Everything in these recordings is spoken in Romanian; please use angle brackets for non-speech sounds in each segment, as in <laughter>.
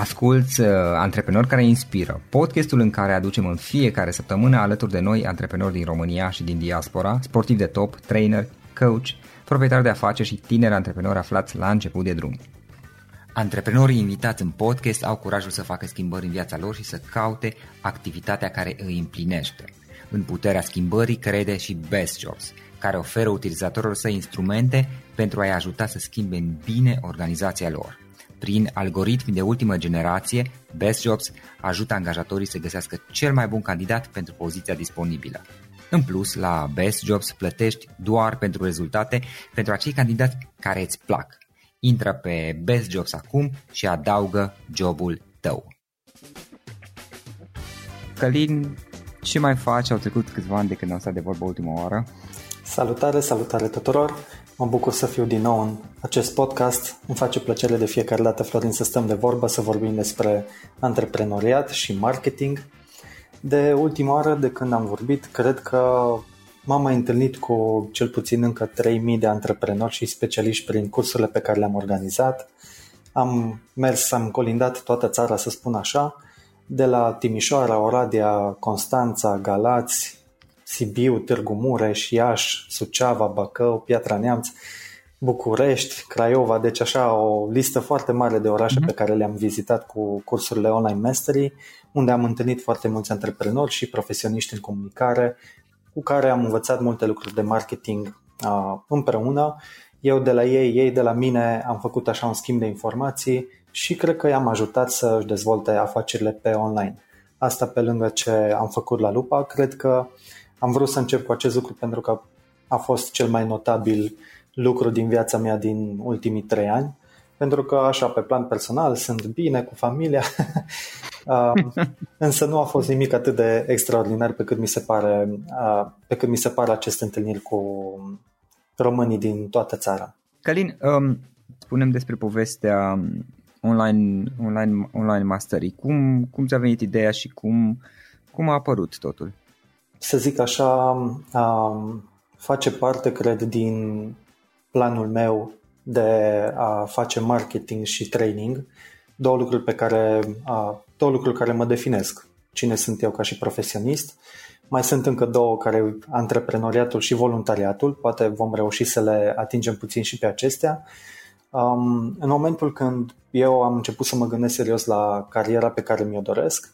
Asculți uh, Antreprenori care inspiră, podcastul în care aducem în fiecare săptămână alături de noi antreprenori din România și din diaspora, sportivi de top, trainer, coach, proprietari de afaceri și tineri antreprenori aflați la început de drum. Antreprenorii invitați în podcast au curajul să facă schimbări în viața lor și să caute activitatea care îi împlinește. În puterea schimbării crede și Best Jobs, care oferă utilizatorilor săi instrumente pentru a-i ajuta să schimbe în bine organizația lor. Prin algoritmi de ultimă generație, Best Jobs ajută angajatorii să găsească cel mai bun candidat pentru poziția disponibilă. În plus, la Best Jobs plătești doar pentru rezultate pentru acei candidați care îți plac. Intră pe Best Jobs acum și adaugă jobul tău. Călin, ce mai faci? Au trecut câțiva ani de când am stat de vorbă ultima oară. Salutare, salutare tuturor! Mă bucur să fiu din nou în acest podcast. Îmi face plăcere de fiecare dată, Florin, să stăm de vorbă, să vorbim despre antreprenoriat și marketing. De ultima oară de când am vorbit, cred că m-am mai întâlnit cu cel puțin încă 3000 de antreprenori și specialiști prin cursurile pe care le-am organizat. Am mers, am colindat toată țara, să spun așa, de la Timișoara, Oradea, Constanța, Galați, Sibiu, Târgu Mureș, Iași, Suceava, Bacău, Piatra Neamț, București, Craiova, deci așa o listă foarte mare de orașe mm-hmm. pe care le-am vizitat cu cursurile Online Mastery, unde am întâlnit foarte mulți antreprenori și profesioniști în comunicare, cu care am învățat multe lucruri de marketing uh, împreună. Eu de la ei, ei de la mine am făcut așa un schimb de informații și cred că i-am ajutat să își dezvolte afacerile pe online. Asta pe lângă ce am făcut la Lupa, cred că am vrut să încep cu acest lucru pentru că a fost cel mai notabil lucru din viața mea din ultimii trei ani, pentru că așa pe plan personal sunt bine cu familia, <laughs> <laughs> însă nu a fost nimic atât de extraordinar pe cât mi se pare, pe cât mi se pare aceste întâlniri cu românii din toată țara. Calin, um, spunem despre povestea online, online, online mastery. Cum, cum ți-a venit ideea și cum, cum a apărut totul? Să zic așa, face parte, cred, din planul meu de a face marketing și training, două lucruri pe care, două lucruri care mă definesc. Cine sunt eu ca și profesionist. Mai sunt încă două care, antreprenoriatul și voluntariatul, poate vom reuși să le atingem puțin și pe acestea. Um, în momentul când eu am început să mă gândesc serios la cariera pe care mi-o doresc,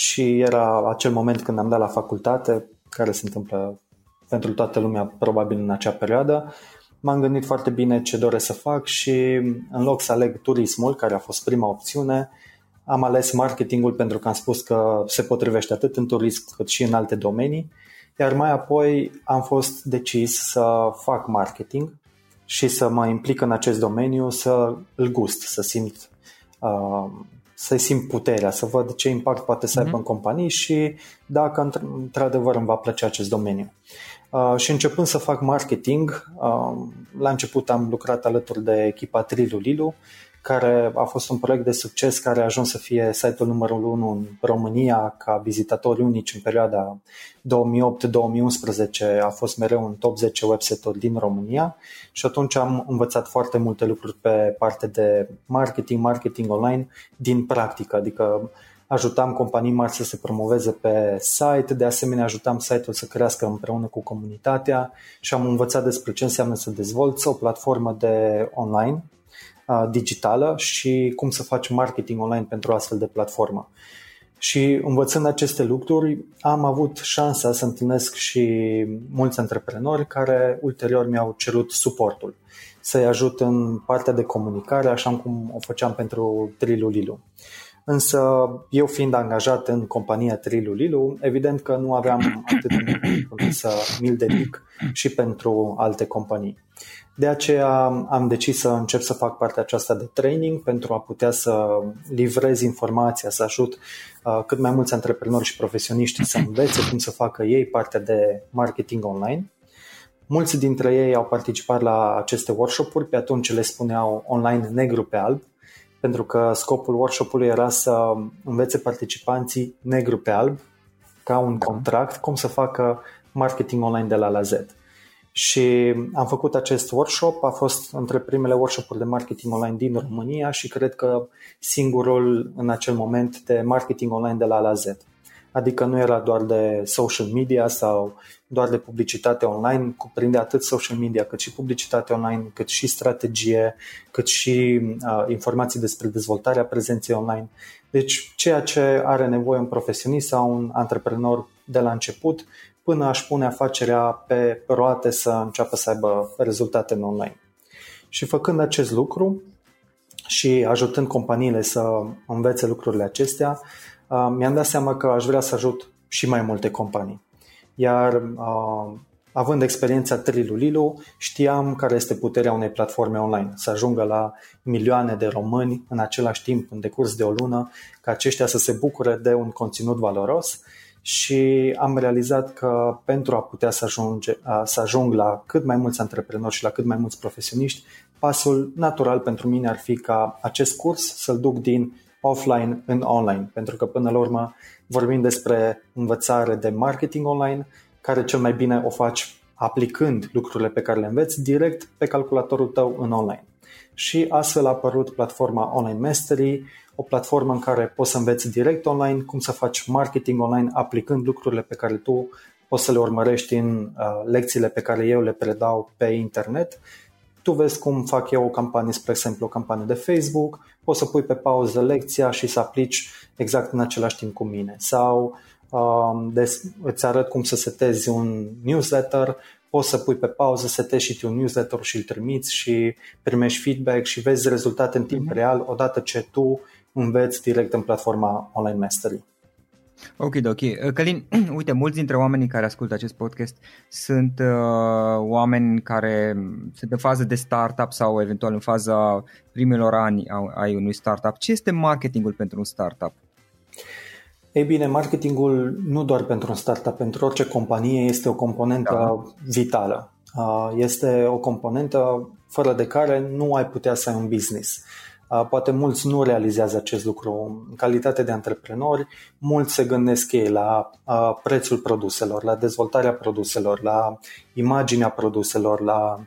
și era acel moment când am dat la facultate, care se întâmplă pentru toată lumea probabil în acea perioadă. M-am gândit foarte bine ce doresc să fac și în loc să aleg turismul, care a fost prima opțiune, am ales marketingul pentru că am spus că se potrivește atât în turism cât și în alte domenii, iar mai apoi am fost decis să fac marketing și să mă implic în acest domeniu, să îl gust, să simt uh, să-i simt puterea, să văd ce impact poate să aibă mm-hmm. în companii și dacă într-adevăr îmi va plăcea acest domeniu. Uh, și începând să fac marketing, uh, la început am lucrat alături de echipa Trilu Lilu, care a fost un proiect de succes care a ajuns să fie site-ul numărul 1 în România ca vizitatori unici în perioada 2008-2011 a fost mereu un top 10 website-uri din România și atunci am învățat foarte multe lucruri pe partea de marketing, marketing online din practică, adică ajutam companii mari să se promoveze pe site, de asemenea ajutam site-ul să crească împreună cu comunitatea și am învățat despre ce înseamnă să dezvolți o platformă de online digitală și cum să faci marketing online pentru o astfel de platformă. Și învățând aceste lucruri, am avut șansa să întâlnesc și mulți antreprenori care ulterior mi-au cerut suportul, să-i ajut în partea de comunicare, așa cum o făceam pentru Trilu Lilu. Însă, eu fiind angajat în compania Trilu Lilu, evident că nu aveam atât de mult să mi-l dedic și pentru alte companii. De aceea am decis să încep să fac partea aceasta de training pentru a putea să livrez informația, să ajut uh, cât mai mulți antreprenori și profesioniști să învețe cum să facă ei partea de marketing online. Mulți dintre ei au participat la aceste workshop-uri, pe atunci le spuneau online negru pe alb, pentru că scopul workshop-ului era să învețe participanții negru pe alb, ca un contract, cum să facă marketing online de la la Z Și am făcut acest workshop, a fost între primele workshop-uri de marketing online din România și cred că singurul în acel moment de marketing online de la A la Z. Adică nu era doar de social media sau doar de publicitate online, cuprinde atât social media cât și publicitate online, cât și strategie, cât și uh, informații despre dezvoltarea prezenței online. Deci ceea ce are nevoie un profesionist sau un antreprenor de la început până aș pune afacerea pe roate să înceapă să aibă rezultate în online. Și făcând acest lucru și ajutând companiile să învețe lucrurile acestea, uh, mi-am dat seama că aș vrea să ajut și mai multe companii. Iar uh, având experiența Trilu Lilu, știam care este puterea unei platforme online, să ajungă la milioane de români în același timp, în decurs de o lună, ca aceștia să se bucure de un conținut valoros și am realizat că pentru a putea să, ajunge, să ajung la cât mai mulți antreprenori și la cât mai mulți profesioniști, pasul natural pentru mine ar fi ca acest curs să-l duc din offline în online, pentru că până la urmă vorbim despre învățare de marketing online, care cel mai bine o faci aplicând lucrurile pe care le înveți direct pe calculatorul tău în online. Și astfel a apărut platforma Online Mastery, o platformă în care poți să înveți direct online cum să faci marketing online aplicând lucrurile pe care tu poți să le urmărești în uh, lecțiile pe care eu le predau pe internet. Tu vezi cum fac eu o campanie, spre exemplu, o campanie de Facebook, poți să pui pe pauză lecția și să aplici exact în același timp cu mine. Sau um, des, îți arăt cum să setezi un newsletter, poți să pui pe pauză, setezi și tu un newsletter și îl trimiți și primești feedback și vezi rezultate în timp mm-hmm. real odată ce tu înveți direct în platforma Online Mastery. Ok, ok. Uh, Călin, <clears throat> uite, mulți dintre oamenii care ascultă acest podcast sunt uh, oameni care sunt în fază de startup sau eventual în faza primilor ani ai unui startup. Ce este marketingul pentru un startup? Ei bine, marketingul nu doar pentru un startup, pentru orice companie este o componentă da. vitală. Uh, este o componentă fără de care nu ai putea să ai un business. Poate mulți nu realizează acest lucru. În calitate de antreprenori, mulți se gândesc ei la prețul produselor, la dezvoltarea produselor, la imaginea produselor, la,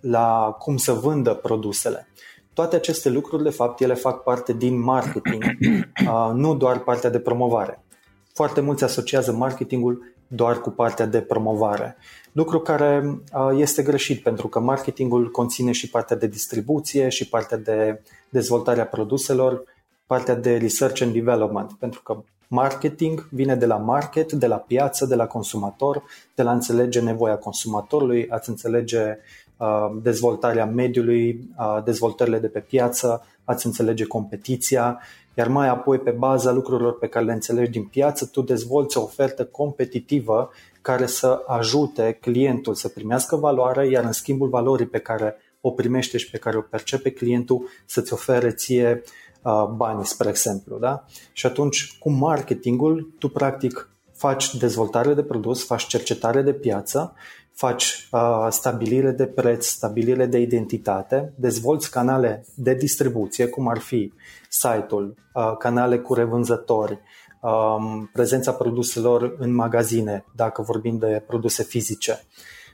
la cum să vândă produsele. Toate aceste lucruri, de fapt, ele fac parte din marketing, <clears throat> nu doar partea de promovare. Foarte mulți asociază marketingul doar cu partea de promovare. Lucru care este greșit pentru că marketingul conține și partea de distribuție și partea de dezvoltarea produselor, partea de research and development, pentru că marketing vine de la market, de la piață, de la consumator, de la înțelege nevoia consumatorului, ați înțelege dezvoltarea mediului, dezvoltările de pe piață, ați înțelege competiția iar mai apoi pe baza lucrurilor pe care le înțelegi din piață, tu dezvolți o ofertă competitivă care să ajute clientul să primească valoare, iar în schimbul valorii pe care o primește și pe care o percepe clientul să-ți ofere ție uh, bani, spre exemplu. Da? Și atunci, cu marketingul, tu practic faci dezvoltare de produs, faci cercetare de piață faci uh, stabilire de preț, stabilire de identitate, dezvolți canale de distribuție, cum ar fi site-ul, uh, canale cu revânzători, um, prezența produselor în magazine, dacă vorbim de produse fizice.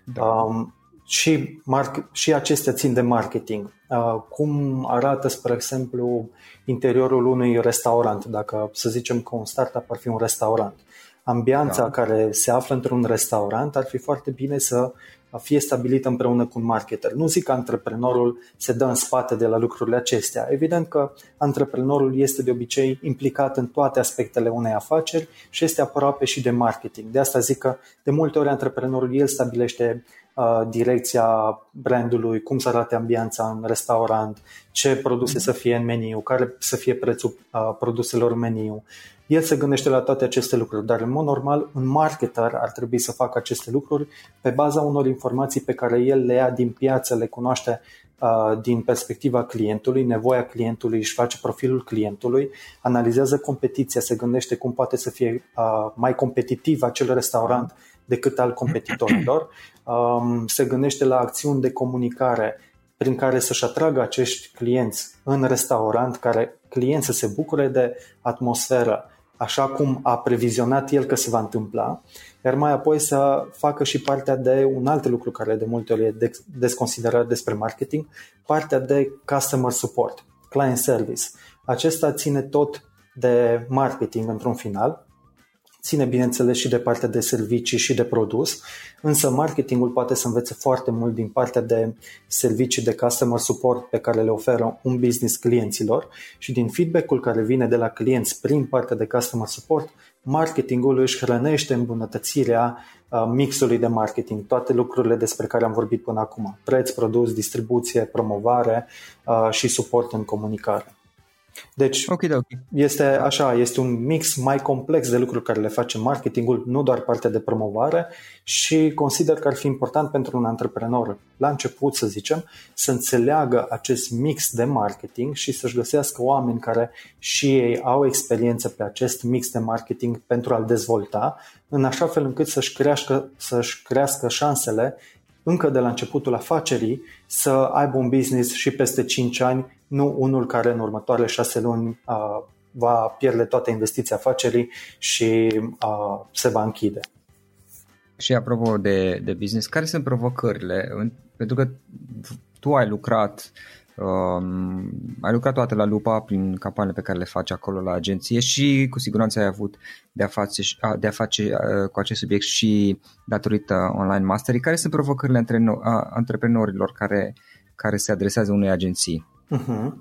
Da. Um, și, mark- și acestea țin de marketing. Uh, cum arată, spre exemplu, interiorul unui restaurant, dacă să zicem că un startup ar fi un restaurant ambianța da. care se află într-un restaurant ar fi foarte bine să fie stabilită împreună cu un marketer. Nu zic că antreprenorul se dă în spate de la lucrurile acestea. Evident că antreprenorul este de obicei implicat în toate aspectele unei afaceri și este aproape și de marketing. De asta zic că de multe ori antreprenorul el stabilește uh, direcția brandului, cum să arate ambianța în restaurant, ce produse mm-hmm. să fie în meniu, care să fie prețul uh, produselor în meniu, el se gândește la toate aceste lucruri, dar în mod normal un marketer ar trebui să facă aceste lucruri pe baza unor informații pe care el le ia din piață, le cunoaște uh, din perspectiva clientului, nevoia clientului, își face profilul clientului, analizează competiția, se gândește cum poate să fie uh, mai competitiv acel restaurant decât al competitorilor, <clears throat> um, se gândește la acțiuni de comunicare prin care să-și atragă acești clienți în restaurant, care clienți să se bucure de atmosferă, așa cum a previzionat el că se va întâmpla, iar mai apoi să facă și partea de un alt lucru care de multe ori e desconsiderat despre marketing, partea de customer support, client service. Acesta ține tot de marketing într-un final, ține bineînțeles și de partea de servicii și de produs, însă marketingul poate să învețe foarte mult din partea de servicii de customer support pe care le oferă un business clienților și din feedback-ul care vine de la clienți prin partea de customer support, marketingul își hrănește îmbunătățirea uh, mixului de marketing, toate lucrurile despre care am vorbit până acum, preț, produs, distribuție, promovare uh, și suport în comunicare. Deci okay, okay. este așa, este un mix mai complex de lucruri care le face marketingul, nu doar partea de promovare și consider că ar fi important pentru un antreprenor la început, să zicem, să înțeleagă acest mix de marketing și să-și găsească oameni care și ei au experiență pe acest mix de marketing pentru a-l dezvolta, în așa fel încât să-și crească, să-și crească șansele încă de la începutul afacerii să aibă un business și peste 5 ani nu unul care în următoarele șase luni uh, va pierde toată investiția afacerii și uh, se va închide. Și apropo de, de business, care sunt provocările? Pentru că tu ai lucrat Um, ai lucrat toate la lupa prin campaniile pe care le faci acolo la agenție și cu siguranță ai avut de a face, de a face uh, cu acest subiect și datorită online mastery. Care sunt provocările între antreprenorilor care, care se adresează unei agenții? Uh-huh.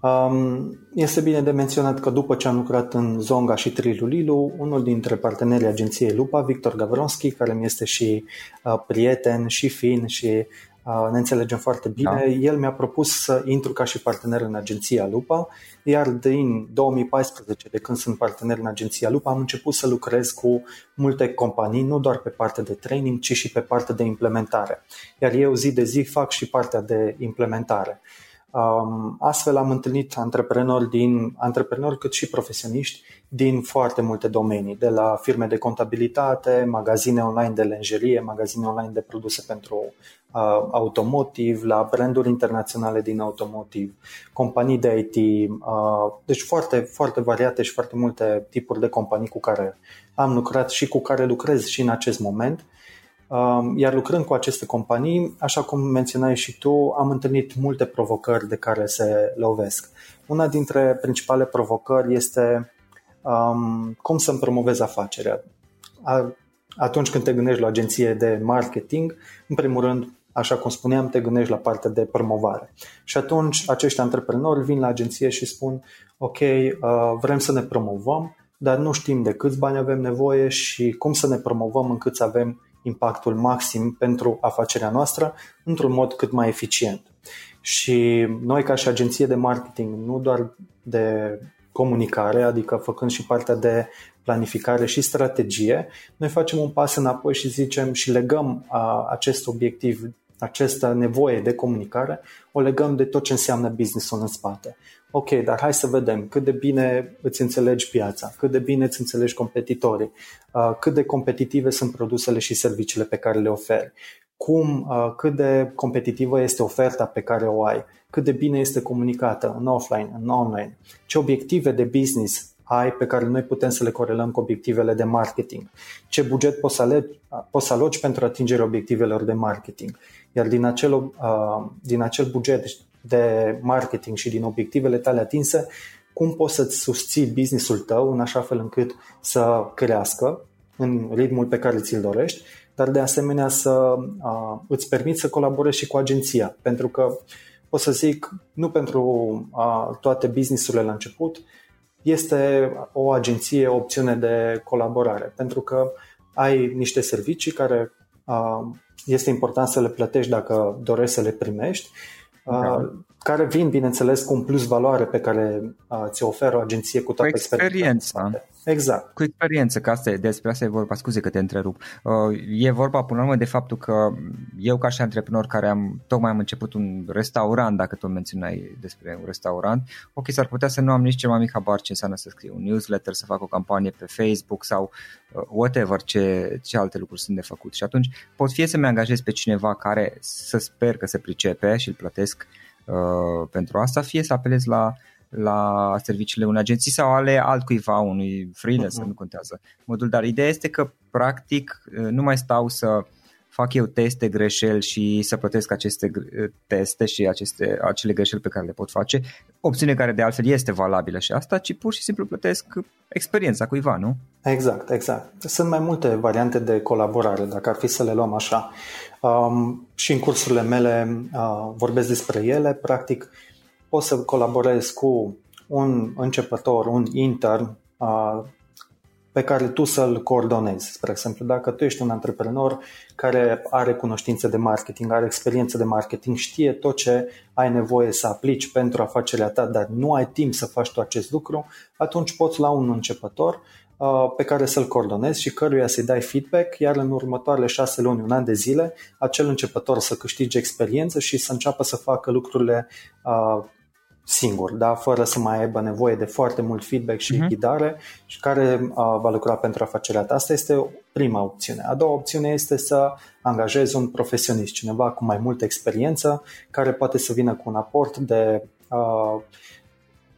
Um, este bine de menționat că după ce am lucrat în Zonga și Trilulilu, unul dintre partenerii agenției Lupa, Victor Gavronski, care mi este și uh, prieten și fin și uh, ne înțelegem foarte bine, da. el mi-a propus să intru ca și partener în agenția Lupa, iar din 2014, de când sunt partener în agenția Lupa, am început să lucrez cu multe companii, nu doar pe partea de training, ci și pe partea de implementare. Iar eu zi de zi fac și partea de implementare. Um, astfel am întâlnit antreprenori, din, antreprenori cât și profesioniști din foarte multe domenii, de la firme de contabilitate, magazine online de lenjerie, magazine online de produse pentru uh, automotive, la branduri internaționale din automotive, companii de IT, uh, deci foarte, foarte variate și foarte multe tipuri de companii cu care am lucrat și cu care lucrez și în acest moment Um, iar lucrând cu aceste companii, așa cum menționai și tu, am întâlnit multe provocări de care se lovesc. Una dintre principale provocări este um, cum să-mi promovez afacerea. Atunci când te gândești la agenție de marketing, în primul rând, așa cum spuneam, te gândești la partea de promovare. Și atunci acești antreprenori vin la agenție și spun, ok, uh, vrem să ne promovăm, dar nu știm de câți bani avem nevoie și cum să ne promovăm încât să avem impactul maxim pentru afacerea noastră într-un mod cât mai eficient. Și noi ca și agenție de marketing, nu doar de comunicare, adică făcând și partea de planificare și strategie, noi facem un pas înapoi și zicem și legăm a, acest obiectiv, această nevoie de comunicare, o legăm de tot ce înseamnă business-ul în spate. Ok, dar hai să vedem cât de bine îți înțelegi piața, cât de bine îți înțelegi competitorii, uh, cât de competitive sunt produsele și serviciile pe care le oferi, cum, uh, cât de competitivă este oferta pe care o ai, cât de bine este comunicată în offline, în online, ce obiective de business ai pe care noi putem să le corelăm cu obiectivele de marketing, ce buget poți să, alegi, uh, poți să aloci pentru atingerea obiectivelor de marketing. Iar din acel, uh, din acel buget de marketing și din obiectivele tale atinse, cum poți să-ți susții businessul tău în așa fel încât să crească în ritmul pe care ți-l dorești, dar de asemenea să uh, îți permiți să colaborezi și cu agenția, pentru că o să zic, nu pentru uh, toate businessurile la început, este o agenție, o opțiune de colaborare, pentru că ai niște servicii care uh, este important să le plătești dacă dorești să le primești. Uh, care vin, bineînțeles, cu un plus valoare pe care uh, ți oferă o agenție cu toată cu experiența. Exact. Cu experiență, că asta e, despre asta e vorba, scuze că te întrerup. Uh, e vorba până la urmă de faptul că eu ca și antreprenor care am tocmai am început un restaurant, dacă tu menționai despre un restaurant, ok, s-ar putea să nu am nici cel mai mic habar ce înseamnă să scriu un newsletter, să fac o campanie pe Facebook sau uh, whatever, ce, ce alte lucruri sunt de făcut. Și atunci pot fie să-mi angajez pe cineva care să sper că se pricepe și îl plătesc uh, pentru asta, fie să apelez la la serviciile unei agenții sau ale altcuiva, unui freelancer, uh-huh. nu contează modul, dar ideea este că practic nu mai stau să fac eu teste, greșeli și să plătesc aceste teste și aceste, acele greșeli pe care le pot face, opțiune care de altfel este valabilă și asta, ci pur și simplu plătesc experiența cuiva, nu? Exact, exact. Sunt mai multe variante de colaborare, dacă ar fi să le luăm așa. Um, și în cursurile mele uh, vorbesc despre ele. Practic, poți să colaborezi cu un începător, un intern, uh, pe care tu să-l coordonezi. Spre exemplu, dacă tu ești un antreprenor care are cunoștințe de marketing, are experiență de marketing, știe tot ce ai nevoie să aplici pentru afacerea ta, dar nu ai timp să faci tu acest lucru, atunci poți la un începător uh, pe care să-l coordonezi și căruia să-i dai feedback, iar în următoarele șase luni, un an de zile, acel începător să câștige experiență și să înceapă să facă lucrurile uh, singur, da? fără să mai aibă nevoie de foarte mult feedback și uh-huh. ghidare și care uh, va lucra pentru afacerea ta. Asta este prima opțiune. A doua opțiune este să angajezi un profesionist, cineva cu mai multă experiență, care poate să vină cu un aport de uh,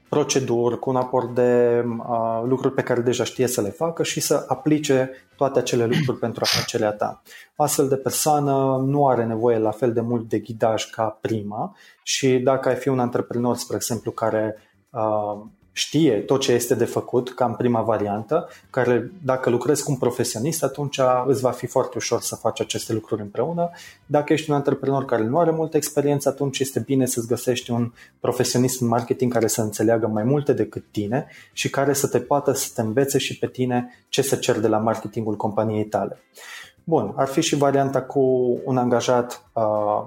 proceduri, cu un aport de uh, lucruri pe care deja știe să le facă și să aplice toate acele lucruri pentru afacerea ta. O astfel de persoană nu are nevoie la fel de mult de ghidaj ca prima și dacă ai fi un antreprenor, spre exemplu, care uh, știe tot ce este de făcut, ca în prima variantă, care dacă lucrezi cu un profesionist, atunci îți va fi foarte ușor să faci aceste lucruri împreună. Dacă ești un antreprenor care nu are multă experiență, atunci este bine să-ți găsești un profesionist în marketing care să înțeleagă mai multe decât tine și care să te poată să te învețe și pe tine ce să cer de la marketingul companiei tale. Bun, ar fi și varianta cu un angajat uh,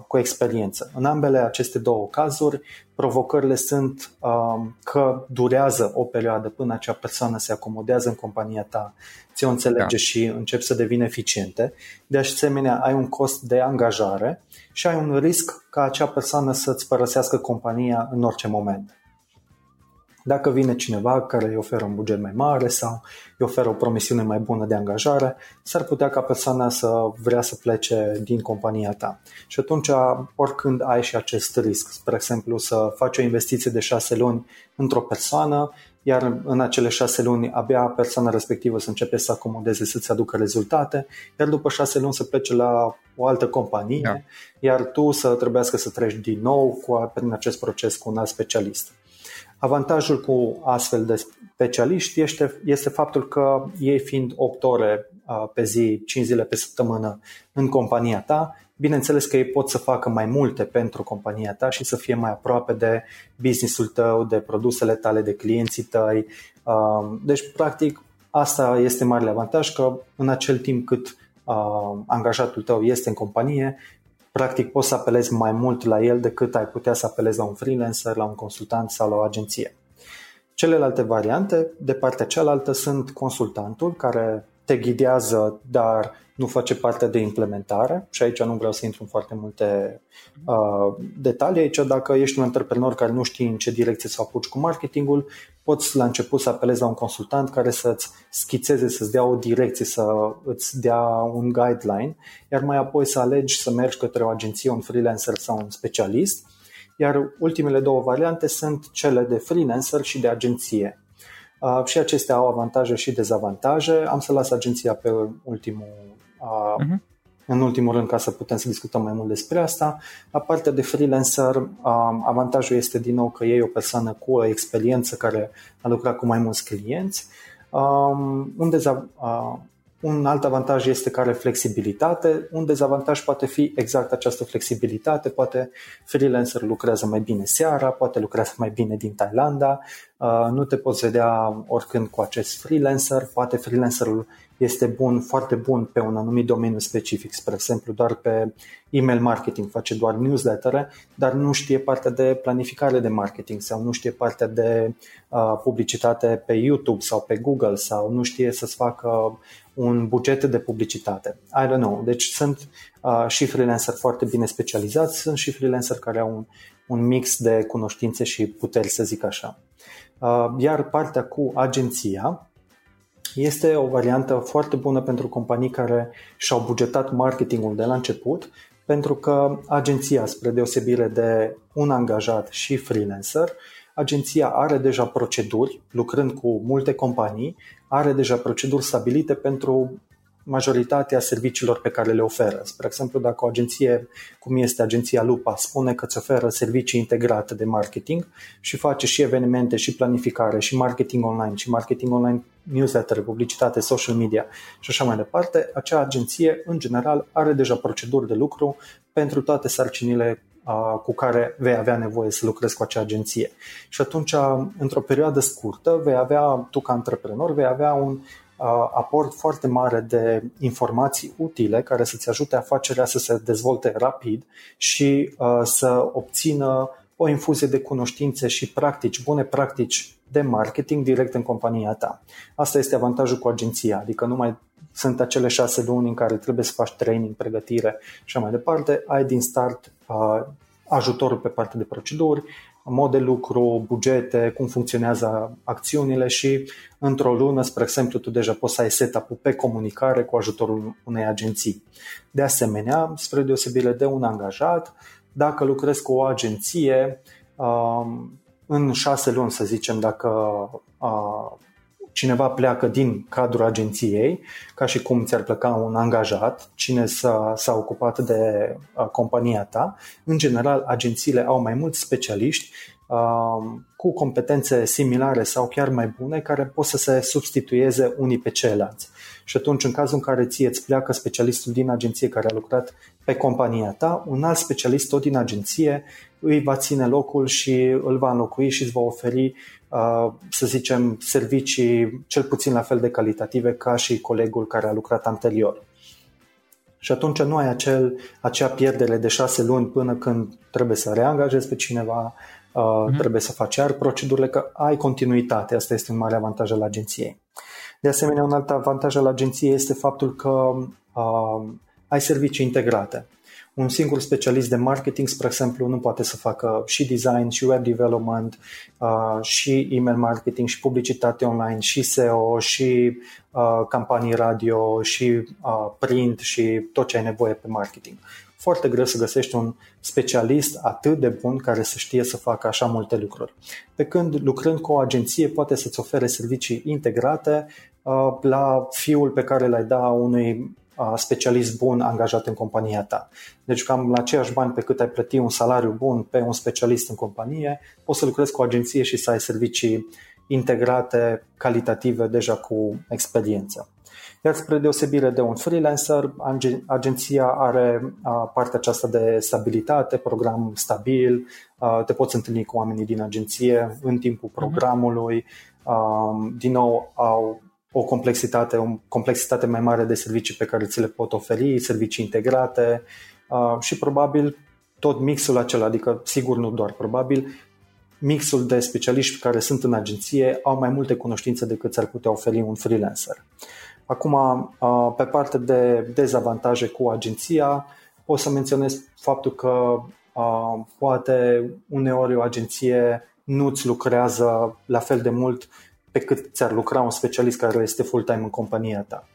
cu experiență. În ambele aceste două cazuri, provocările sunt uh, că durează o perioadă până acea persoană se acomodează în compania ta, ți-o înțelege da. și încep să devină eficiente. De asemenea, ai un cost de angajare și ai un risc ca acea persoană să-ți părăsească compania în orice moment. Dacă vine cineva care îi oferă un buget mai mare sau îi oferă o promisiune mai bună de angajare, s-ar putea ca persoana să vrea să plece din compania ta. Și atunci, oricând ai și acest risc, spre exemplu, să faci o investiție de șase luni într-o persoană, iar în acele șase luni abia persoana respectivă să începe să acomodeze, să-ți aducă rezultate, iar după șase luni să plece la o altă companie, da. iar tu să trebuiască să treci din nou cu, prin acest proces cu un alt specialist. Avantajul cu astfel de specialiști este, este faptul că ei fiind 8 ore pe zi, 5 zile pe săptămână în compania ta, bineînțeles că ei pot să facă mai multe pentru compania ta și să fie mai aproape de businessul tău, de produsele tale, de clienții tăi. Deci, practic, asta este marele avantaj că în acel timp cât angajatul tău este în companie, practic poți să apelezi mai mult la el decât ai putea să apelezi la un freelancer, la un consultant sau la o agenție. Celelalte variante, de partea cealaltă, sunt consultantul care te ghidează, dar nu face parte de implementare și aici nu vreau să intru în foarte multe uh, detalii. Aici dacă ești un antreprenor care nu știi în ce direcție să apuci cu marketingul, poți la început să apelezi la un consultant care să-ți schițeze, să-ți dea o direcție, să îți dea un guideline, iar mai apoi să alegi să mergi către o agenție, un freelancer sau un specialist. Iar ultimele două variante sunt cele de freelancer și de agenție. Uh, și acestea au avantaje și dezavantaje. Am să las agenția pe ultimul, uh, uh-huh. în ultimul rând ca să putem să discutăm mai mult despre asta. La partea de freelancer, uh, avantajul este din nou că e o persoană cu o experiență care a lucrat cu mai mulți clienți. Um, un, dezav- uh, un alt avantaj este că are flexibilitate, un dezavantaj poate fi exact această flexibilitate, poate freelancer lucrează mai bine seara, poate lucrează mai bine din Thailanda, uh, nu te poți vedea oricând cu acest freelancer, poate freelancerul este bun, foarte bun pe un anumit domeniu specific, spre exemplu doar pe email marketing, face doar newsletter dar nu știe partea de planificare de marketing sau nu știe partea de uh, publicitate pe YouTube sau pe Google sau nu știe să-ți facă un buget de publicitate. I don't know. Deci sunt uh, și freelancer foarte bine specializați, sunt și freelancer care au un, un mix de cunoștințe și puteri, să zic așa. Uh, iar partea cu agenția este o variantă foarte bună pentru companii care și-au bugetat marketingul de la început, pentru că agenția, spre deosebire de un angajat și freelancer, agenția are deja proceduri, lucrând cu multe companii, are deja proceduri stabilite pentru majoritatea serviciilor pe care le oferă. Spre exemplu, dacă o agenție, cum este agenția Lupa, spune că îți oferă servicii integrate de marketing și face și evenimente, și planificare, și marketing online, și marketing online newsletter, publicitate, social media și așa mai departe, acea agenție, în general, are deja proceduri de lucru pentru toate sarcinile cu care vei avea nevoie să lucrezi cu acea agenție. Și atunci, într-o perioadă scurtă, vei avea, tu ca antreprenor, vei avea un aport foarte mare de informații utile care să-ți ajute afacerea să se dezvolte rapid și să obțină o infuzie de cunoștințe și practici, bune practici de marketing direct în compania ta. Asta este avantajul cu agenția, adică nu mai sunt acele șase luni în care trebuie să faci training, pregătire și așa mai departe, ai din start uh, ajutorul pe partea de proceduri, mod de lucru, bugete, cum funcționează acțiunile și într-o lună, spre exemplu, tu deja poți să ai setup pe comunicare cu ajutorul unei agenții. De asemenea, spre deosebire de un angajat, dacă lucrezi cu o agenție, în șase luni, să zicem, dacă cineva pleacă din cadrul agenției, ca și cum ți-ar pleca un angajat, cine s-a, s-a ocupat de compania ta, în general agențiile au mai mulți specialiști cu competențe similare sau chiar mai bune care pot să se substituieze unii pe ceilalți. Și atunci, în cazul în care ție îți pleacă specialistul din agenție care a lucrat pe compania ta, un alt specialist tot din agenție îi va ține locul și îl va înlocui și îți va oferi, să zicem, servicii cel puțin la fel de calitative ca și colegul care a lucrat anterior. Și atunci nu ai acel, acea pierdere de șase luni până când trebuie să reangajezi pe cineva, uh-huh. trebuie să faci iar procedurile, că ai continuitate. Asta este un mare avantaj al agenției. De asemenea, un alt avantaj al agenției este faptul că uh, ai servicii integrate. Un singur specialist de marketing, spre exemplu, nu poate să facă și design, și web development, uh, și email marketing, și publicitate online, și SEO, și uh, campanii radio, și uh, print, și tot ce ai nevoie pe marketing foarte greu să găsești un specialist atât de bun care să știe să facă așa multe lucruri. Pe când lucrând cu o agenție poate să-ți ofere servicii integrate uh, la fiul pe care l-ai da unui uh, specialist bun angajat în compania ta. Deci cam la aceiași bani pe cât ai plăti un salariu bun pe un specialist în companie, poți să lucrezi cu o agenție și să ai servicii integrate, calitative, deja cu experiență. Iar spre deosebire de un freelancer, agenția are partea aceasta de stabilitate, program stabil, te poți întâlni cu oamenii din agenție în timpul mhm. programului, din nou au o complexitate, o complexitate mai mare de servicii pe care ți le pot oferi, servicii integrate și probabil tot mixul acela, adică sigur nu doar probabil, mixul de specialiști care sunt în agenție au mai multe cunoștințe decât ți-ar putea oferi un freelancer. Acum, pe partea de dezavantaje cu agenția, o să menționez faptul că poate uneori o agenție nu-ți lucrează la fel de mult pe cât ți-ar lucra un specialist care este full-time în compania ta.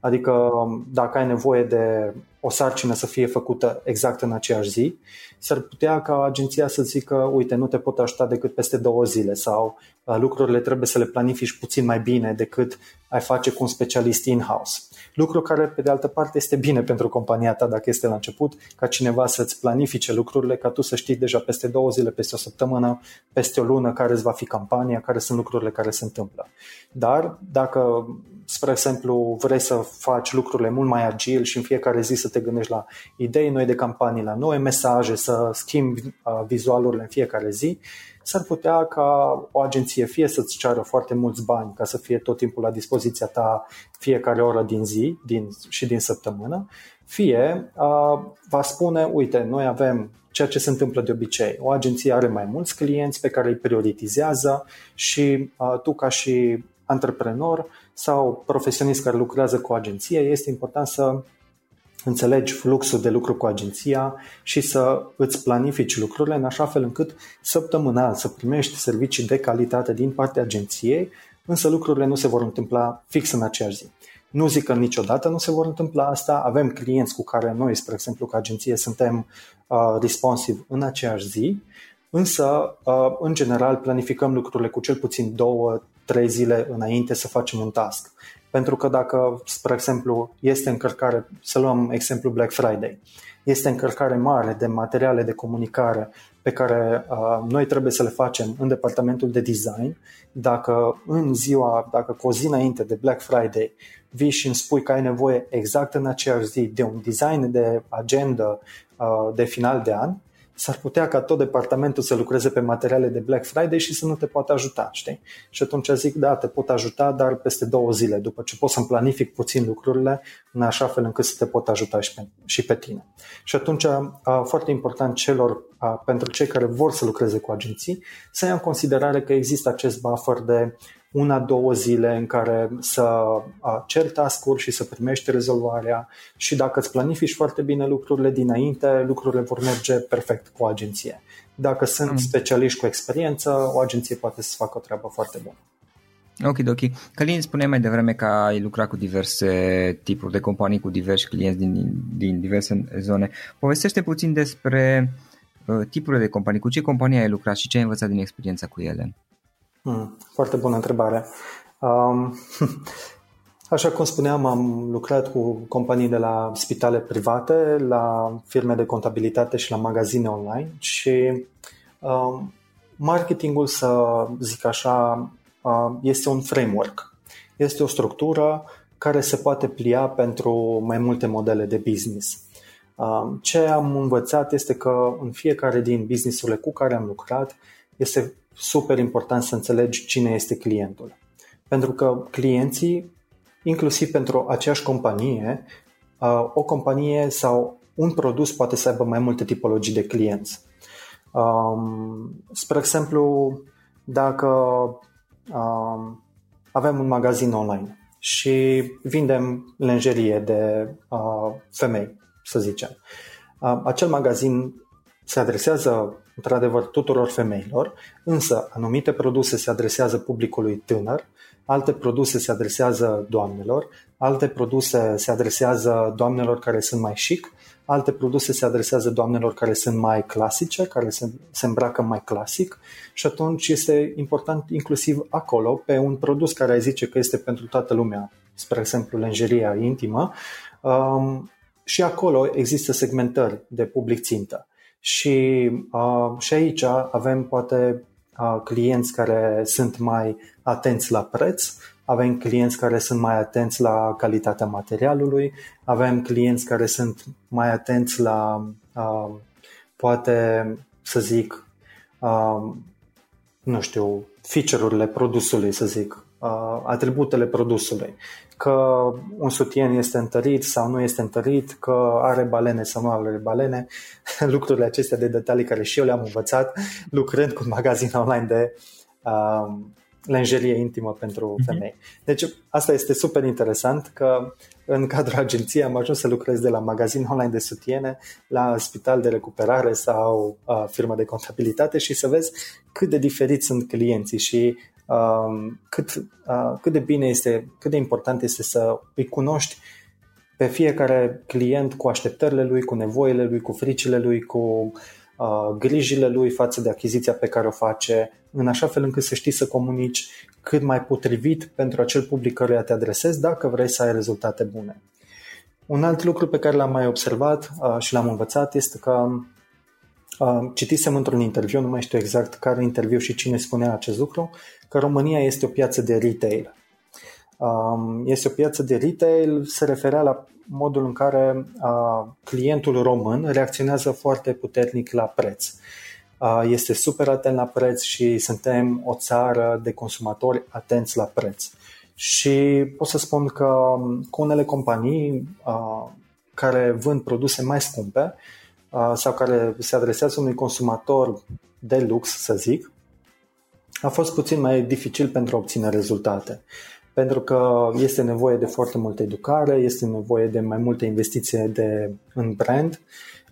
Adică dacă ai nevoie de o sarcină să fie făcută exact în aceeași zi, s-ar putea ca agenția să zică, uite, nu te pot ajuta decât peste două zile sau uh, lucrurile trebuie să le planifici puțin mai bine decât ai face cu un specialist in-house. Lucru care, pe de altă parte, este bine pentru compania ta dacă este la început, ca cineva să-ți planifice lucrurile, ca tu să știi deja peste două zile, peste o săptămână, peste o lună care îți va fi campania, care sunt lucrurile care se întâmplă. Dar dacă spre exemplu, vrei să faci lucrurile mult mai agil și în fiecare zi să te gândești la idei noi de campanii, la noi mesaje, să schimbi uh, vizualurile în fiecare zi, s-ar putea ca o agenție fie să-ți ceară foarte mulți bani ca să fie tot timpul la dispoziția ta fiecare oră din zi din, și din săptămână, fie uh, va spune, uite, noi avem ceea ce se întâmplă de obicei. O agenție are mai mulți clienți pe care îi prioritizează și uh, tu ca și antreprenor sau profesionist care lucrează cu o agenție, este important să înțelegi fluxul de lucru cu agenția și să îți planifici lucrurile în așa fel încât săptămânal să primești servicii de calitate din partea agenției, însă lucrurile nu se vor întâmpla fix în aceeași zi. Nu zic că niciodată nu se vor întâmpla asta, avem clienți cu care noi, spre exemplu, ca agenție, suntem uh, responsive în aceeași zi, Însă, uh, în general, planificăm lucrurile cu cel puțin două, trei zile înainte să facem un task. Pentru că dacă, spre exemplu, este încărcare, să luăm exemplu Black Friday, este încărcare mare de materiale de comunicare pe care uh, noi trebuie să le facem în departamentul de design, dacă în ziua, dacă cu o zi înainte de Black Friday vii și îmi spui că ai nevoie exact în aceeași zi de un design de agenda uh, de final de an, s-ar putea ca tot departamentul să lucreze pe materiale de Black Friday și să nu te poată ajuta, știi? Și atunci zic, da, te pot ajuta, dar peste două zile, după ce pot să-mi planific puțin lucrurile, în așa fel încât să te pot ajuta și pe, și pe tine. Și atunci, foarte important celor, pentru cei care vor să lucreze cu agenții, să ia în considerare că există acest buffer de una, două zile în care să cer task și să primești rezolvarea și dacă îți planifici foarte bine lucrurile dinainte, lucrurile vor merge perfect cu o agenție. Dacă sunt mm. specialiști cu experiență, o agenție poate să facă o treabă foarte bună. Ok, ok. Călin, spuneai mai devreme că ai lucrat cu diverse tipuri de companii, cu diversi clienți din, din diverse zone. Povestește puțin despre uh, tipurile de companii, cu ce companii ai lucrat și ce ai învățat din experiența cu ele. Hmm, foarte bună întrebare. Um, <laughs> așa cum spuneam, am lucrat cu companii de la spitale private, la firme de contabilitate și la magazine online și um, marketingul, să zic așa, uh, este un framework. Este o structură care se poate plia pentru mai multe modele de business. Um, ce am învățat este că în fiecare din businessurile cu care am lucrat este super important să înțelegi cine este clientul. Pentru că clienții, inclusiv pentru aceeași companie, uh, o companie sau un produs poate să aibă mai multe tipologii de clienți. Um, spre exemplu, dacă um, avem un magazin online și vindem lenjerie de uh, femei, să zicem. Uh, acel magazin se adresează într-adevăr tuturor femeilor, însă anumite produse se adresează publicului tânăr, alte produse se adresează doamnelor, alte produse se adresează doamnelor care sunt mai chic, alte produse se adresează doamnelor care sunt mai clasice, care se, se îmbracă mai clasic și atunci este important inclusiv acolo pe un produs care ai zice că este pentru toată lumea, spre exemplu lenjeria intimă, um, și acolo există segmentări de public țintă. Și, uh, și aici avem poate uh, clienți care sunt mai atenți la preț, avem clienți care sunt mai atenți la calitatea materialului, avem clienți care sunt mai atenți la, uh, poate să zic, uh, nu știu, feature-urile produsului, să zic, uh, atributele produsului că un sutien este întărit sau nu este întărit, că are balene sau nu are balene, <laughs> lucrurile acestea de detalii care și eu le-am învățat lucrând cu un magazin online de uh, lenjerie intimă pentru mhm. femei. Deci asta este super interesant că în cadrul agenției am ajuns să lucrez de la magazin online de sutiene la spital de recuperare sau uh, firmă de contabilitate și să vezi cât de diferiți sunt clienții și Um, cât, uh, cât de bine este, cât de important este să îi cunoști pe fiecare client cu așteptările lui, cu nevoile lui, cu fricile lui, cu uh, grijile lui față de achiziția pe care o face, în așa fel încât să știi să comunici cât mai potrivit pentru acel public căruia te adresezi dacă vrei să ai rezultate bune. Un alt lucru pe care l-am mai observat uh, și l-am învățat este că citisem într-un interviu, nu mai știu exact care interviu și cine spunea acest lucru, că România este o piață de retail. Este o piață de retail, se referea la modul în care clientul român reacționează foarte puternic la preț. Este super atent la preț și suntem o țară de consumatori atenți la preț. Și pot să spun că cu unele companii care vând produse mai scumpe, sau care se adresează unui consumator de lux, să zic, a fost puțin mai dificil pentru a obține rezultate. Pentru că este nevoie de foarte multă educare, este nevoie de mai multe investiții de, în brand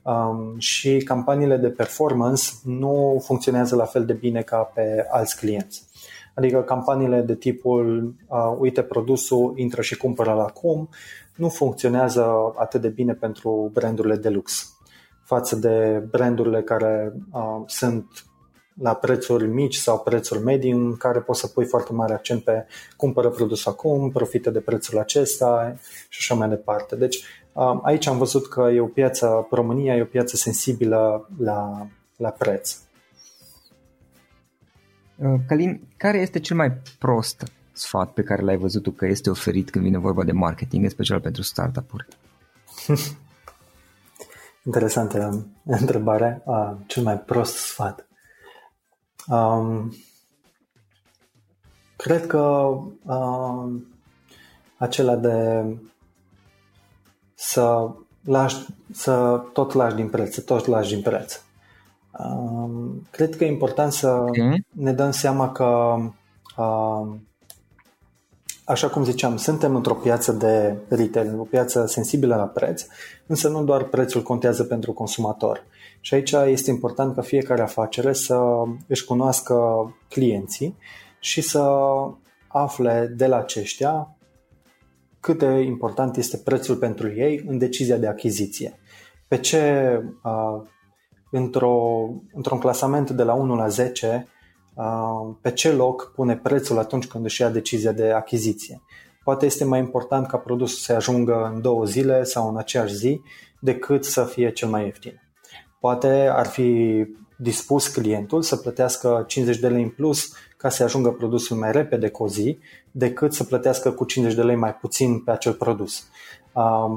um, și campaniile de performance nu funcționează la fel de bine ca pe alți clienți. Adică campaniile de tipul uh, uite produsul, intră și cumpără la acum, nu funcționează atât de bine pentru brandurile de lux față de brandurile care uh, sunt la prețuri mici sau prețuri medii în care poți să pui foarte mare accent pe cumpără produs acum, profită de prețul acesta și așa mai departe. Deci aici am văzut că e o piață, România e o piață sensibilă la, la preț. Călin, care este cel mai prost sfat pe care l-ai văzut tu că este oferit când vine vorba de marketing, în special pentru startup-uri? <laughs> Interesantă întrebare. Uh, cel mai prost sfat. Um, cred că uh, acela de să lași, să tot lași din preț, să tot lași din preț. Um, cred că e important să okay. ne dăm seama că uh, așa cum ziceam, suntem într-o piață de retail, o piață sensibilă la preț, însă nu doar prețul contează pentru consumator. Și aici este important ca fiecare afacere să își cunoască clienții și să afle de la aceștia cât de important este prețul pentru ei în decizia de achiziție. Pe ce, uh, într-o, într-un clasament de la 1 la 10, pe ce loc pune prețul atunci când își ia decizia de achiziție. Poate este mai important ca produsul să ajungă în două zile sau în aceeași zi decât să fie cel mai ieftin. Poate ar fi dispus clientul să plătească 50 de lei în plus ca să ajungă produsul mai repede cu o zi decât să plătească cu 50 de lei mai puțin pe acel produs.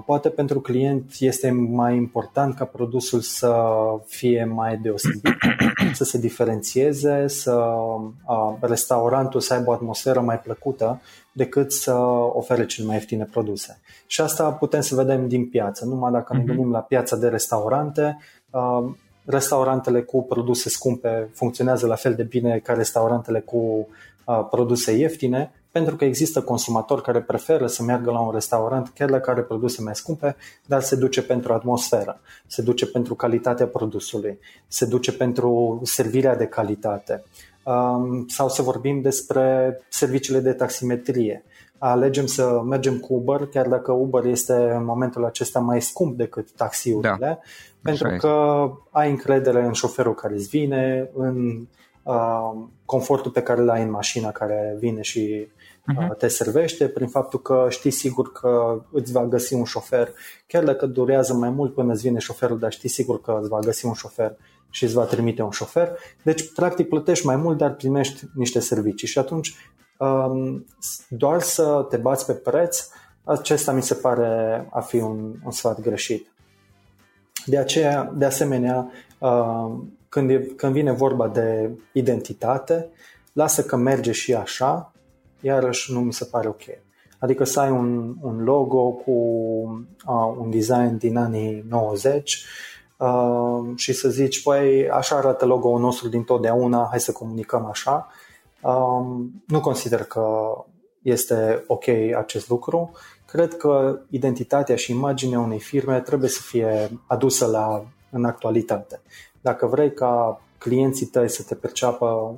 Poate pentru client este mai important ca produsul să fie mai deosebit, <clears throat> să se diferențieze, să restaurantul să aibă o atmosferă mai plăcută decât să ofere cel mai ieftine produse. Și asta putem să vedem din piață. Numai dacă ne mhm. gândim la piața de restaurante, restaurantele cu produse scumpe funcționează la fel de bine ca restaurantele cu produse ieftine, pentru că există consumatori care preferă să meargă la un restaurant chiar dacă are produse mai scumpe, dar se duce pentru atmosferă, se duce pentru calitatea produsului, se duce pentru servirea de calitate. Um, sau să vorbim despre serviciile de taximetrie. Alegem să mergem cu Uber, chiar dacă Uber este în momentul acesta mai scump decât taxiurile, da, pentru că ai încredere în șoferul care îți vine, în uh, confortul pe care îl ai în mașina care vine și uh-huh. te servește, prin faptul că știi sigur că îți va găsi un șofer, chiar dacă durează mai mult până îți vine șoferul, dar știi sigur că îți va găsi un șofer și îți va trimite un șofer. Deci, practic, plătești mai mult, dar primești niște servicii și atunci um, doar să te bați pe preț, acesta mi se pare a fi un, un sfat greșit. De aceea, de asemenea, uh, când, e, când vine vorba de identitate, lasă că merge și așa, iarăși nu mi se pare ok. Adică să ai un, un logo cu uh, un design din anii 90 uh, și să zici, păi așa arată logo-ul nostru din totdeauna, hai să comunicăm așa. Uh, nu consider că este ok acest lucru. Cred că identitatea și imaginea unei firme trebuie să fie adusă la, în actualitate. Dacă vrei ca clienții tăi să te perceapă uh,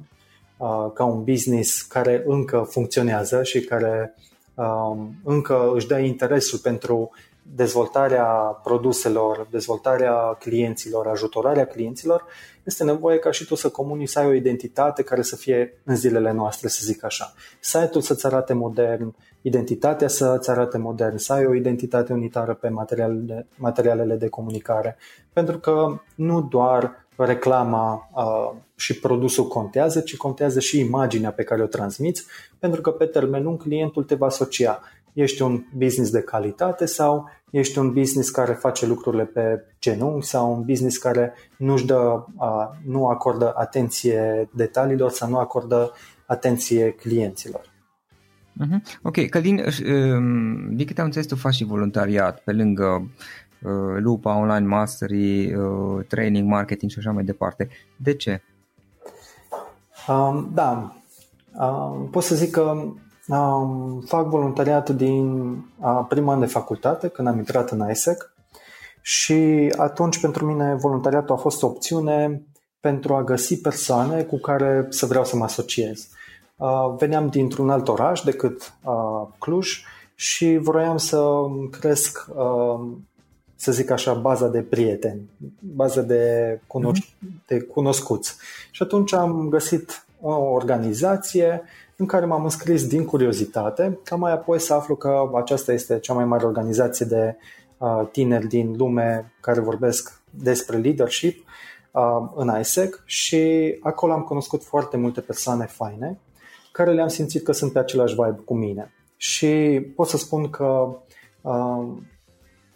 ca un business care încă funcționează și care uh, încă își dă interesul pentru dezvoltarea produselor, dezvoltarea clienților, ajutorarea clienților, este nevoie ca și tu să comunici, să ai o identitate care să fie în zilele noastre, să zic așa. Site-ul să-ți arate modern, identitatea să-ți arate modern, să ai o identitate unitară pe materialele, materialele de comunicare, pentru că nu doar reclama uh, și produsul contează, ci contează și imaginea pe care o transmiți, pentru că pe termen lung clientul te va asocia ești un business de calitate sau ești un business care face lucrurile pe genunchi sau un business care nu-și dă, nu acordă atenție detaliilor sau nu acordă atenție clienților. Uh-huh. Ok, Călin, um, din câte am înțeles, tu faci și voluntariat pe lângă uh, Lupa, Online Mastery, uh, Training, Marketing și așa mai departe. De ce? Um, da, um, pot să zic că Um, fac voluntariat din uh, prima an de facultate, când am intrat în ISEC și atunci pentru mine voluntariatul a fost o opțiune pentru a găsi persoane cu care să vreau să mă asociez. Uh, veneam dintr-un alt oraș decât uh, Cluj și vroiam să cresc uh, să zic așa, baza de prieteni, baza de, cunoș- de cunoscuți. Și atunci am găsit o organizație în care m-am înscris din curiozitate, ca mai apoi să aflu că aceasta este cea mai mare organizație de uh, tineri din lume care vorbesc despre leadership uh, în ISEC și acolo am cunoscut foarte multe persoane faine care le-am simțit că sunt pe același vibe cu mine. Și pot să spun că uh,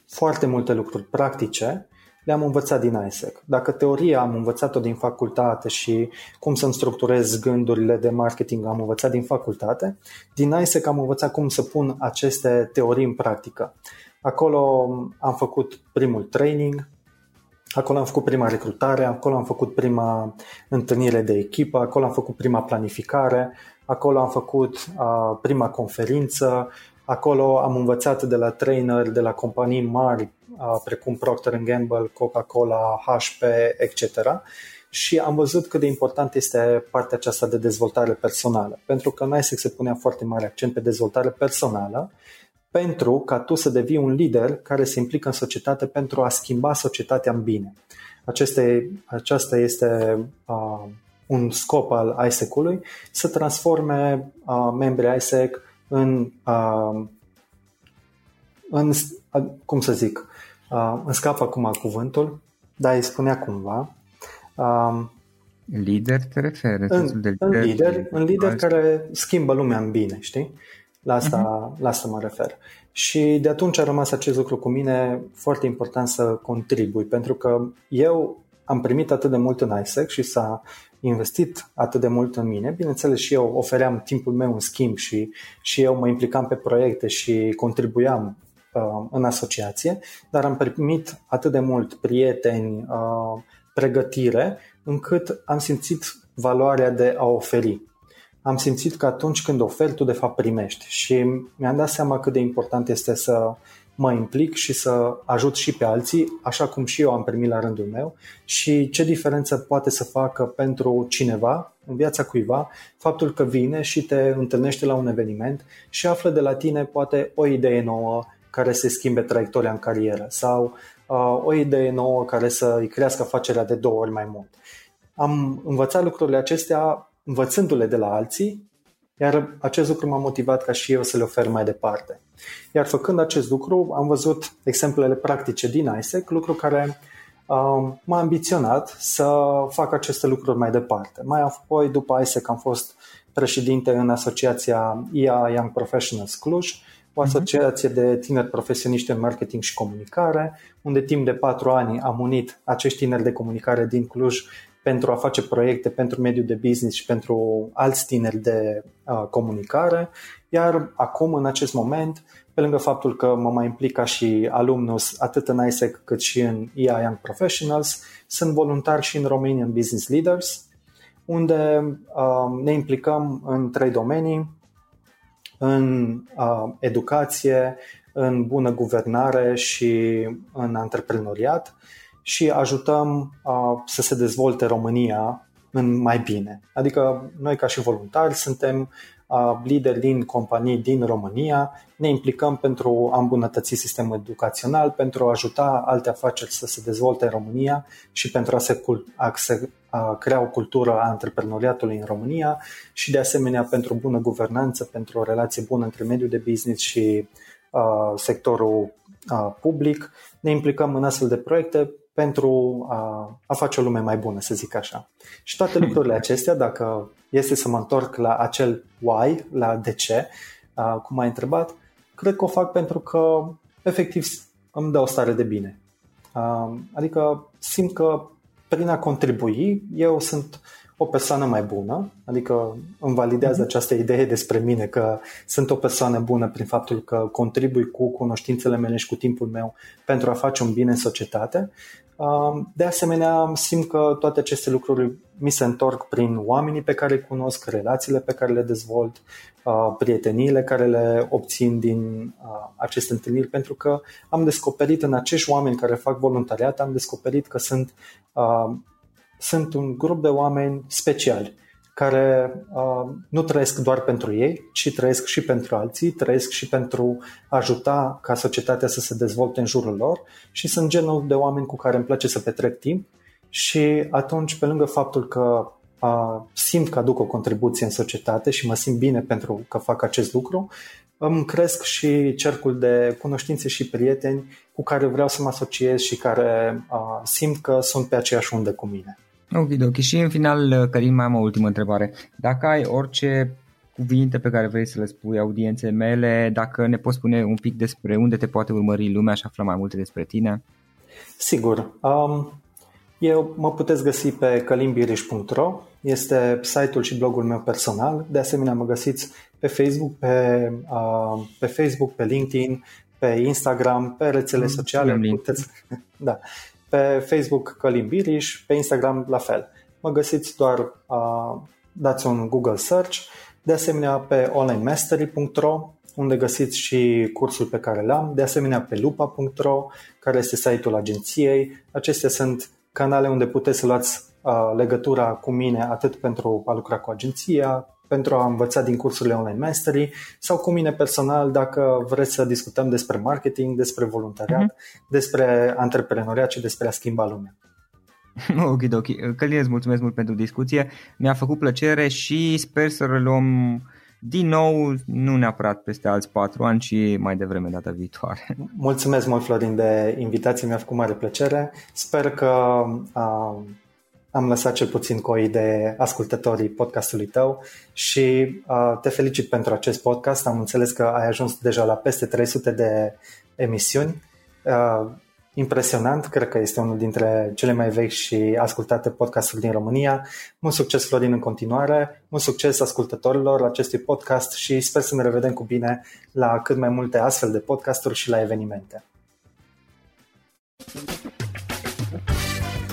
foarte multe lucruri practice le-am învățat din ISEC. Dacă teoria am învățat-o din facultate și cum să-mi structurez gândurile de marketing am învățat din facultate, din ISEC am învățat cum să pun aceste teorii în practică. Acolo am făcut primul training, acolo am făcut prima recrutare, acolo am făcut prima întâlnire de echipă, acolo am făcut prima planificare, acolo am făcut uh, prima conferință, acolo am învățat de la trainer de la companii mari precum Procter Gamble, Coca-Cola, HP, etc. Și am văzut cât de important este partea aceasta de dezvoltare personală, pentru că în ISEC se punea foarte mare accent pe dezvoltare personală, pentru ca tu să devii un lider care se implică în societate pentru a schimba societatea în bine. Aceste, aceasta este uh, un scop al ISEC-ului, să transforme uh, membrii ISEC în, uh, în, cum să zic, Uh, îmi scap acum cuvântul, dar îi spunea cumva. Uh, lider te referi? În, de lider, în lider, în lider care schimbă lumea în bine, știi? La asta, uh-huh. la asta mă refer. Și de atunci a rămas acest lucru cu mine foarte important să contribui, pentru că eu am primit atât de mult în ISEC și s-a investit atât de mult în mine. Bineînțeles și eu ofeream timpul meu în schimb și, și eu mă implicam pe proiecte și contribuiam Uh, în asociație, dar am primit atât de mult prieteni, uh, pregătire, încât am simțit valoarea de a oferi. Am simțit că atunci când oferi, tu de fapt primești și mi-am dat seama cât de important este să mă implic și să ajut și pe alții, așa cum și eu am primit la rândul meu și ce diferență poate să facă pentru cineva, în viața cuiva, faptul că vine și te întâlnește la un eveniment și află de la tine poate o idee nouă, care să schimbe traiectoria în carieră sau uh, o idee nouă care să îi crească afacerea de două ori mai mult. Am învățat lucrurile acestea învățându-le de la alții, iar acest lucru m-a motivat ca și eu să le ofer mai departe. Iar făcând acest lucru, am văzut exemplele practice din ISEC, lucru care uh, m-a ambiționat să fac aceste lucruri mai departe. Mai apoi, după ISEC, am fost președinte în asociația IA Young Professionals Cluj, o mhm. asociație de tineri profesioniști în marketing și comunicare, unde timp de patru ani am unit acești tineri de comunicare din Cluj pentru a face proiecte pentru mediul de business și pentru alți tineri de uh, comunicare. Iar acum, în acest moment, pe lângă faptul că mă mai implic ca și alumnus atât în ISEC cât și în EI Young Professionals, sunt voluntar și în Romanian Business Leaders, unde uh, ne implicăm în trei domenii, în uh, educație, în bună guvernare și în antreprenoriat și ajutăm uh, să se dezvolte România în mai bine. Adică noi ca și voluntari suntem uh, lideri din companii din România, ne implicăm pentru a îmbunătăți sistemul educațional, pentru a ajuta alte afaceri să se dezvolte în România și pentru a se, a se a crea o cultură a antreprenoriatului în România și de asemenea pentru bună guvernanță, pentru o relație bună între mediul de business și uh, sectorul uh, public. Ne implicăm în astfel de proiecte pentru a, a face o lume mai bună, să zic așa. Și toate lucrurile <laughs> acestea, dacă este să mă întorc la acel why, la de ce, uh, cum ai întrebat, cred că o fac pentru că efectiv îmi dă o stare de bine. Uh, adică simt că prin a contribui, eu sunt o persoană mai bună, adică îmi validează mhm. această idee despre mine că sunt o persoană bună prin faptul că contribui cu cunoștințele mele și cu timpul meu pentru a face un bine în societate. De asemenea, simt că toate aceste lucruri mi se întorc prin oamenii pe care îi cunosc, relațiile pe care le dezvolt, prieteniile care le obțin din aceste întâlniri, pentru că am descoperit în acești oameni care fac voluntariat, am descoperit că sunt, sunt un grup de oameni speciali care uh, nu trăiesc doar pentru ei, ci trăiesc și pentru alții, trăiesc și pentru a ajuta ca societatea să se dezvolte în jurul lor și sunt genul de oameni cu care îmi place să petrec timp și atunci, pe lângă faptul că uh, simt că aduc o contribuție în societate și mă simt bine pentru că fac acest lucru, îmi cresc și cercul de cunoștințe și prieteni cu care vreau să mă asociez și care uh, simt că sunt pe aceeași undă cu mine. Ok, ok. Și în final, Cărin, mai am o ultimă întrebare. Dacă ai orice cuvinte pe care vrei să le spui audienței mele, dacă ne poți spune un pic despre unde te poate urmări lumea și afla mai multe despre tine? Sigur. Um, eu mă puteți găsi pe calimbiriș.ro, este site-ul și blogul meu personal. De asemenea, mă găsiți pe Facebook, pe, uh, pe Facebook, pe LinkedIn, pe Instagram, pe rețele mm, sociale. Puteți, <laughs> da, pe Facebook Călim Biriș, pe Instagram la fel. Mă găsiți doar, uh, dați un Google Search, de asemenea pe onlinemastery.ro unde găsiți și cursul pe care l-am, de asemenea pe lupa.ro, care este site-ul agenției. Acestea sunt canale unde puteți să luați uh, legătura cu mine atât pentru a lucra cu agenția, pentru a învăța din cursurile Online Mastery sau cu mine personal dacă vreți să discutăm despre marketing, despre voluntariat, uh-huh. despre antreprenoriat și despre a schimba lumea. <laughs> Ok, ok. Călin, îți mulțumesc mult pentru discuție. Mi-a făcut plăcere și sper să reluăm din nou, nu neapărat peste alți patru ani, ci mai devreme data viitoare. Mulțumesc mult, Florin, de invitație. Mi-a făcut mare plăcere. Sper că uh, am lăsat cel puțin cu o idee ascultătorii podcastului tău și uh, te felicit pentru acest podcast. Am înțeles că ai ajuns deja la peste 300 de emisiuni. Uh, impresionant, cred că este unul dintre cele mai vechi și ascultate podcasturi din România. Mult succes, Florin, în continuare, mult succes ascultătorilor acestui podcast și sper să ne revedem cu bine la cât mai multe astfel de podcasturi și la evenimente.